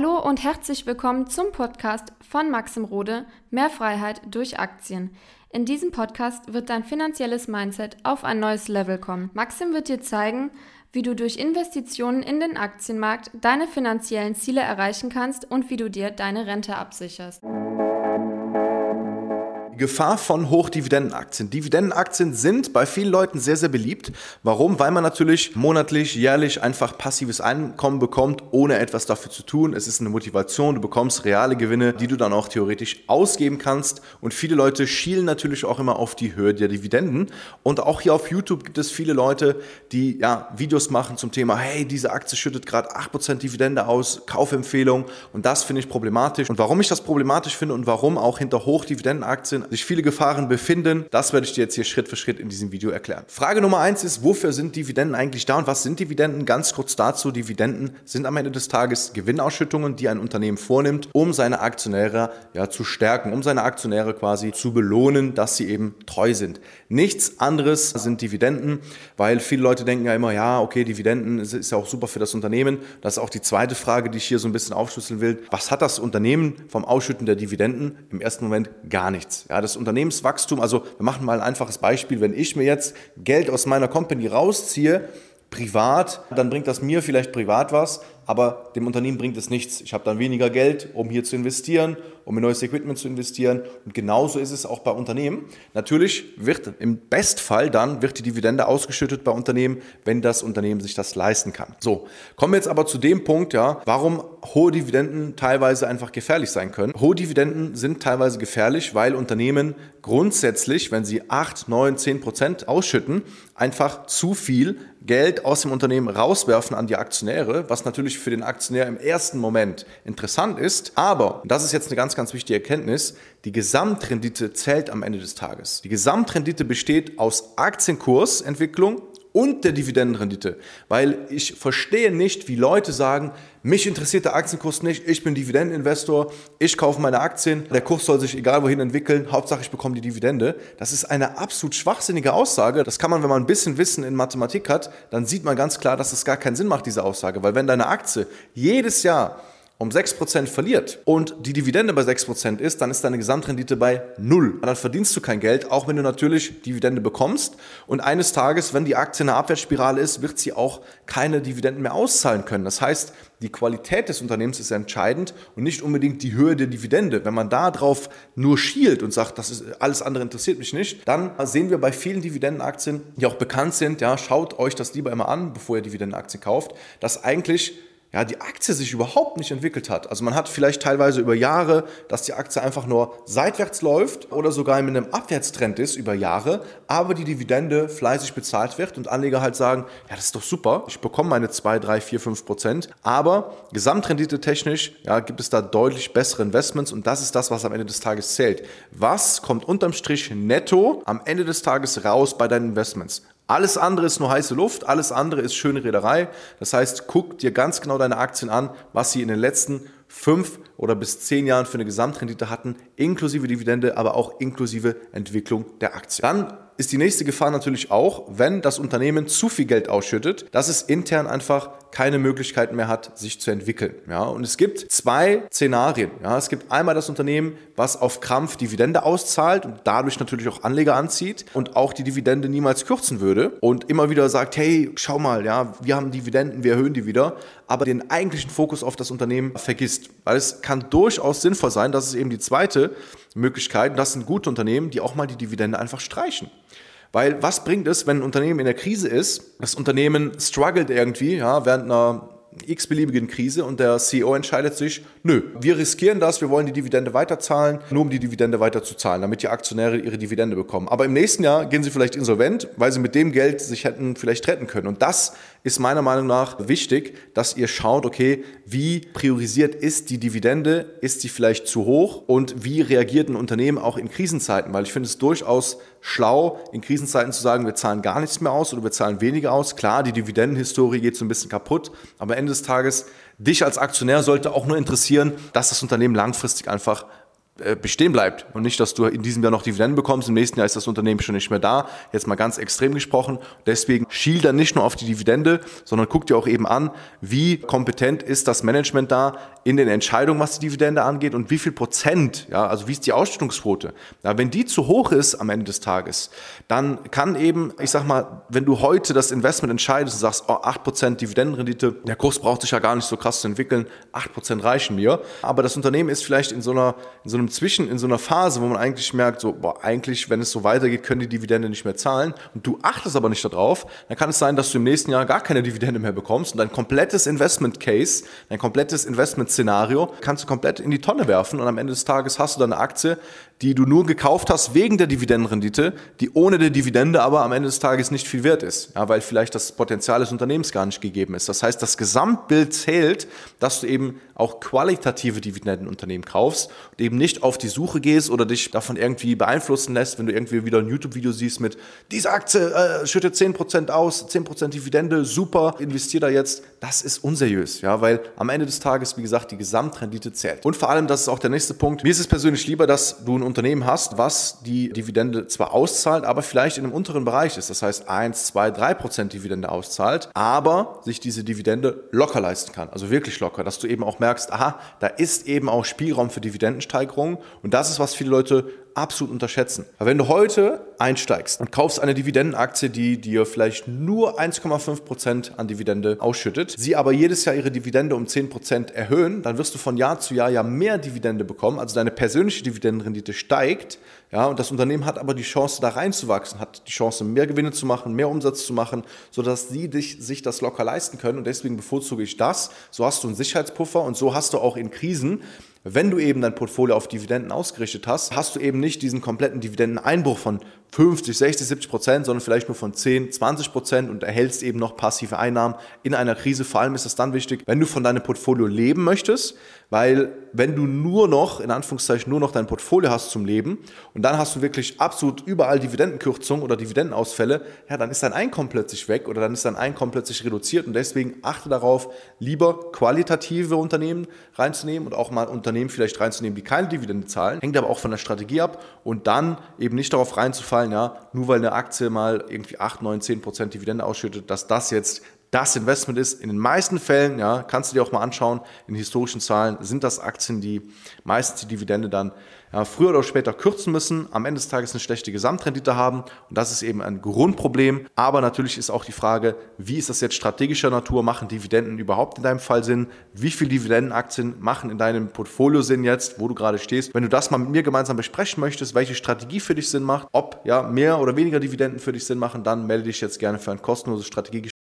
Hallo und herzlich willkommen zum Podcast von Maxim Rode Mehr Freiheit durch Aktien. In diesem Podcast wird dein finanzielles Mindset auf ein neues Level kommen. Maxim wird dir zeigen, wie du durch Investitionen in den Aktienmarkt deine finanziellen Ziele erreichen kannst und wie du dir deine Rente absicherst. Gefahr von Hochdividendenaktien. Dividendenaktien sind bei vielen Leuten sehr, sehr beliebt. Warum? Weil man natürlich monatlich, jährlich einfach passives Einkommen bekommt, ohne etwas dafür zu tun. Es ist eine Motivation, du bekommst reale Gewinne, die du dann auch theoretisch ausgeben kannst. Und viele Leute schielen natürlich auch immer auf die Höhe der Dividenden. Und auch hier auf YouTube gibt es viele Leute, die ja, Videos machen zum Thema, hey, diese Aktie schüttet gerade 8% Dividende aus, Kaufempfehlung. Und das finde ich problematisch. Und warum ich das problematisch finde und warum auch hinter Hochdividendenaktien sich viele Gefahren befinden. Das werde ich dir jetzt hier Schritt für Schritt in diesem Video erklären. Frage Nummer eins ist, wofür sind Dividenden eigentlich da und was sind Dividenden? Ganz kurz dazu, Dividenden sind am Ende des Tages Gewinnausschüttungen, die ein Unternehmen vornimmt, um seine Aktionäre ja zu stärken, um seine Aktionäre quasi zu belohnen, dass sie eben treu sind. Nichts anderes sind Dividenden, weil viele Leute denken ja immer, ja, okay, Dividenden ist ja auch super für das Unternehmen. Das ist auch die zweite Frage, die ich hier so ein bisschen aufschlüsseln will. Was hat das Unternehmen vom Ausschütten der Dividenden? Im ersten Moment gar nichts. Ja, das Unternehmenswachstum, also wir machen mal ein einfaches Beispiel, wenn ich mir jetzt Geld aus meiner Company rausziehe, privat, dann bringt das mir vielleicht privat was, aber dem Unternehmen bringt es nichts. Ich habe dann weniger Geld, um hier zu investieren, um in neues Equipment zu investieren. Und genauso ist es auch bei Unternehmen. Natürlich wird im Bestfall dann wird die Dividende ausgeschüttet bei Unternehmen, wenn das Unternehmen sich das leisten kann. So, kommen wir jetzt aber zu dem Punkt, ja, warum hohe Dividenden teilweise einfach gefährlich sein können. Hohe Dividenden sind teilweise gefährlich, weil Unternehmen grundsätzlich, wenn sie 8, 9, 10 Prozent ausschütten, einfach zu viel Geld aus dem Unternehmen rauswerfen an die Aktionäre, was natürlich für den Aktionär im ersten Moment interessant ist. Aber, das ist jetzt eine ganz, ganz wichtige Erkenntnis, die Gesamtrendite zählt am Ende des Tages. Die Gesamtrendite besteht aus Aktienkursentwicklung und der Dividendenrendite. Weil ich verstehe nicht, wie Leute sagen, mich interessiert der Aktienkurs nicht, ich bin Dividendeninvestor, ich kaufe meine Aktien, der Kurs soll sich egal wohin entwickeln, Hauptsache ich bekomme die Dividende. Das ist eine absolut schwachsinnige Aussage. Das kann man, wenn man ein bisschen Wissen in Mathematik hat, dann sieht man ganz klar, dass es das gar keinen Sinn macht, diese Aussage. Weil wenn deine Aktie jedes Jahr um 6% verliert und die Dividende bei 6% ist, dann ist deine Gesamtrendite bei 0. dann verdienst du kein Geld, auch wenn du natürlich Dividende bekommst. Und eines Tages, wenn die Aktie in einer Abwärtsspirale ist, wird sie auch keine Dividenden mehr auszahlen können. Das heißt, die Qualität des Unternehmens ist entscheidend und nicht unbedingt die Höhe der Dividende. Wenn man da drauf nur schielt und sagt, das ist alles andere interessiert mich nicht, dann sehen wir bei vielen Dividendenaktien, die auch bekannt sind, ja, schaut euch das lieber immer an, bevor ihr Dividendenaktien kauft, dass eigentlich ja, die Aktie sich überhaupt nicht entwickelt hat. Also man hat vielleicht teilweise über Jahre, dass die Aktie einfach nur seitwärts läuft oder sogar in einem Abwärtstrend ist über Jahre, aber die Dividende fleißig bezahlt wird und Anleger halt sagen, ja, das ist doch super, ich bekomme meine 2, 3, 4, 5 Prozent, aber Gesamtrendite technisch ja, gibt es da deutlich bessere Investments und das ist das, was am Ende des Tages zählt. Was kommt unterm Strich netto am Ende des Tages raus bei deinen Investments? Alles andere ist nur heiße Luft, alles andere ist schöne Reederei. Das heißt, guck dir ganz genau deine Aktien an, was sie in den letzten fünf oder bis zehn Jahren für eine Gesamtrendite hatten, inklusive Dividende, aber auch inklusive Entwicklung der Aktie. Dann ist die nächste Gefahr natürlich auch, wenn das Unternehmen zu viel Geld ausschüttet, dass es intern einfach keine Möglichkeiten mehr hat, sich zu entwickeln. Ja, und es gibt zwei Szenarien. Ja, es gibt einmal das Unternehmen, was auf Krampf Dividende auszahlt und dadurch natürlich auch Anleger anzieht und auch die Dividende niemals kürzen würde und immer wieder sagt, hey, schau mal, ja, wir haben Dividenden, wir erhöhen die wieder, aber den eigentlichen Fokus auf das Unternehmen vergisst. Weil es kann durchaus sinnvoll sein, dass es eben die zweite Möglichkeit, das sind gute Unternehmen, die auch mal die Dividende einfach streichen. Weil was bringt es, wenn ein Unternehmen in der Krise ist, das Unternehmen struggelt irgendwie, ja, während einer x-beliebigen Krise und der CEO entscheidet sich, nö, wir riskieren das, wir wollen die Dividende weiterzahlen, nur um die Dividende weiterzuzahlen, damit die Aktionäre ihre Dividende bekommen. Aber im nächsten Jahr gehen sie vielleicht insolvent, weil sie mit dem Geld sich hätten vielleicht retten können. Und das ist meiner Meinung nach wichtig, dass ihr schaut, okay, wie priorisiert ist die Dividende, ist sie vielleicht zu hoch und wie reagiert ein Unternehmen auch in Krisenzeiten, weil ich finde es durchaus schlau, in Krisenzeiten zu sagen, wir zahlen gar nichts mehr aus oder wir zahlen weniger aus. Klar, die Dividendenhistorie geht so ein bisschen kaputt, aber am Ende des Tages, dich als Aktionär sollte auch nur interessieren, dass das Unternehmen langfristig einfach äh, bestehen bleibt und nicht, dass du in diesem Jahr noch Dividenden bekommst, im nächsten Jahr ist das Unternehmen schon nicht mehr da. Jetzt mal ganz extrem gesprochen. Deswegen schiel dann nicht nur auf die Dividende, sondern guck dir auch eben an, wie kompetent ist das Management da, in den Entscheidungen, was die Dividende angeht und wie viel Prozent, ja, also wie ist die Ausschüttungsquote. Ja, wenn die zu hoch ist am Ende des Tages, dann kann eben, ich sag mal, wenn du heute das Investment entscheidest und sagst, oh, 8% Dividendenrendite, der Kurs braucht sich ja gar nicht so krass zu entwickeln, 8% reichen mir. Aber das Unternehmen ist vielleicht in so einer, in so einem Zwischen, in so einer Phase, wo man eigentlich merkt, so, boah, eigentlich, wenn es so weitergeht, können die Dividende nicht mehr zahlen und du achtest aber nicht darauf, dann kann es sein, dass du im nächsten Jahr gar keine Dividende mehr bekommst und dein komplettes Investment Case, dein komplettes Investment-Szenario kannst du komplett in die Tonne werfen und am Ende des Tages hast du dann eine Aktie, die du nur gekauft hast wegen der Dividendenrendite, die ohne die Dividende aber am Ende des Tages nicht viel wert ist, ja, weil vielleicht das Potenzial des Unternehmens gar nicht gegeben ist. Das heißt, das Gesamtbild zählt, dass du eben auch qualitative Dividendenunternehmen kaufst und eben nicht auf die Suche gehst oder dich davon irgendwie beeinflussen lässt, wenn du irgendwie wieder ein YouTube-Video siehst mit, diese Aktie äh, schüttet 10% aus, 10% Dividende, super, investier da jetzt. Das ist unseriös, ja, weil am Ende des Tages, wie gesagt, die Gesamtrendite zählt. Und vor allem, das ist auch der nächste Punkt, mir ist es persönlich lieber, dass du ein Unternehmen hast, was die Dividende zwar auszahlt, aber vielleicht in einem unteren Bereich ist. Das heißt 1, 2, 3 Prozent Dividende auszahlt, aber sich diese Dividende locker leisten kann. Also wirklich locker, dass du eben auch merkst, aha, da ist eben auch Spielraum für Dividendensteigerungen. Und das ist, was viele Leute absolut unterschätzen. Aber wenn du heute einsteigst und kaufst eine Dividendenaktie, die dir vielleicht nur 1,5% an Dividende ausschüttet, sie aber jedes Jahr ihre Dividende um 10% erhöhen, dann wirst du von Jahr zu Jahr ja mehr Dividende bekommen, also deine persönliche Dividendenrendite steigt, ja, und das Unternehmen hat aber die Chance, da reinzuwachsen, hat die Chance, mehr Gewinne zu machen, mehr Umsatz zu machen, sodass sie dich, sich das locker leisten können. Und deswegen bevorzuge ich das. So hast du einen Sicherheitspuffer und so hast du auch in Krisen wenn du eben dein Portfolio auf Dividenden ausgerichtet hast, hast du eben nicht diesen kompletten Dividendeneinbruch von 50, 60, 70 Prozent, sondern vielleicht nur von 10, 20 Prozent und erhältst eben noch passive Einnahmen in einer Krise. Vor allem ist es dann wichtig, wenn du von deinem Portfolio leben möchtest, weil wenn du nur noch, in Anführungszeichen, nur noch dein Portfolio hast zum Leben und dann hast du wirklich absolut überall Dividendenkürzungen oder Dividendenausfälle, ja, dann ist dein Einkommen plötzlich weg oder dann ist dein Einkommen plötzlich reduziert und deswegen achte darauf, lieber qualitative Unternehmen reinzunehmen und auch mal Unternehmen vielleicht reinzunehmen, die keine Dividende zahlen, hängt aber auch von der Strategie ab und dann eben nicht darauf reinzufallen, ja, nur weil eine Aktie mal irgendwie 8, 9, 10 Prozent Dividende ausschüttet, dass das jetzt das Investment ist. In den meisten Fällen, ja, kannst du dir auch mal anschauen, in historischen Zahlen sind das Aktien, die meistens die Dividende dann ja, früher oder später kürzen müssen, am Ende des Tages eine schlechte Gesamtrendite haben. Und das ist eben ein Grundproblem. Aber natürlich ist auch die Frage, wie ist das jetzt strategischer Natur? Machen Dividenden überhaupt in deinem Fall Sinn? Wie viele Dividendenaktien machen in deinem Portfolio Sinn jetzt, wo du gerade stehst? Wenn du das mal mit mir gemeinsam besprechen möchtest, welche Strategie für dich Sinn macht, ob ja mehr oder weniger Dividenden für dich Sinn machen, dann melde dich jetzt gerne für ein kostenloses Strategiegespräch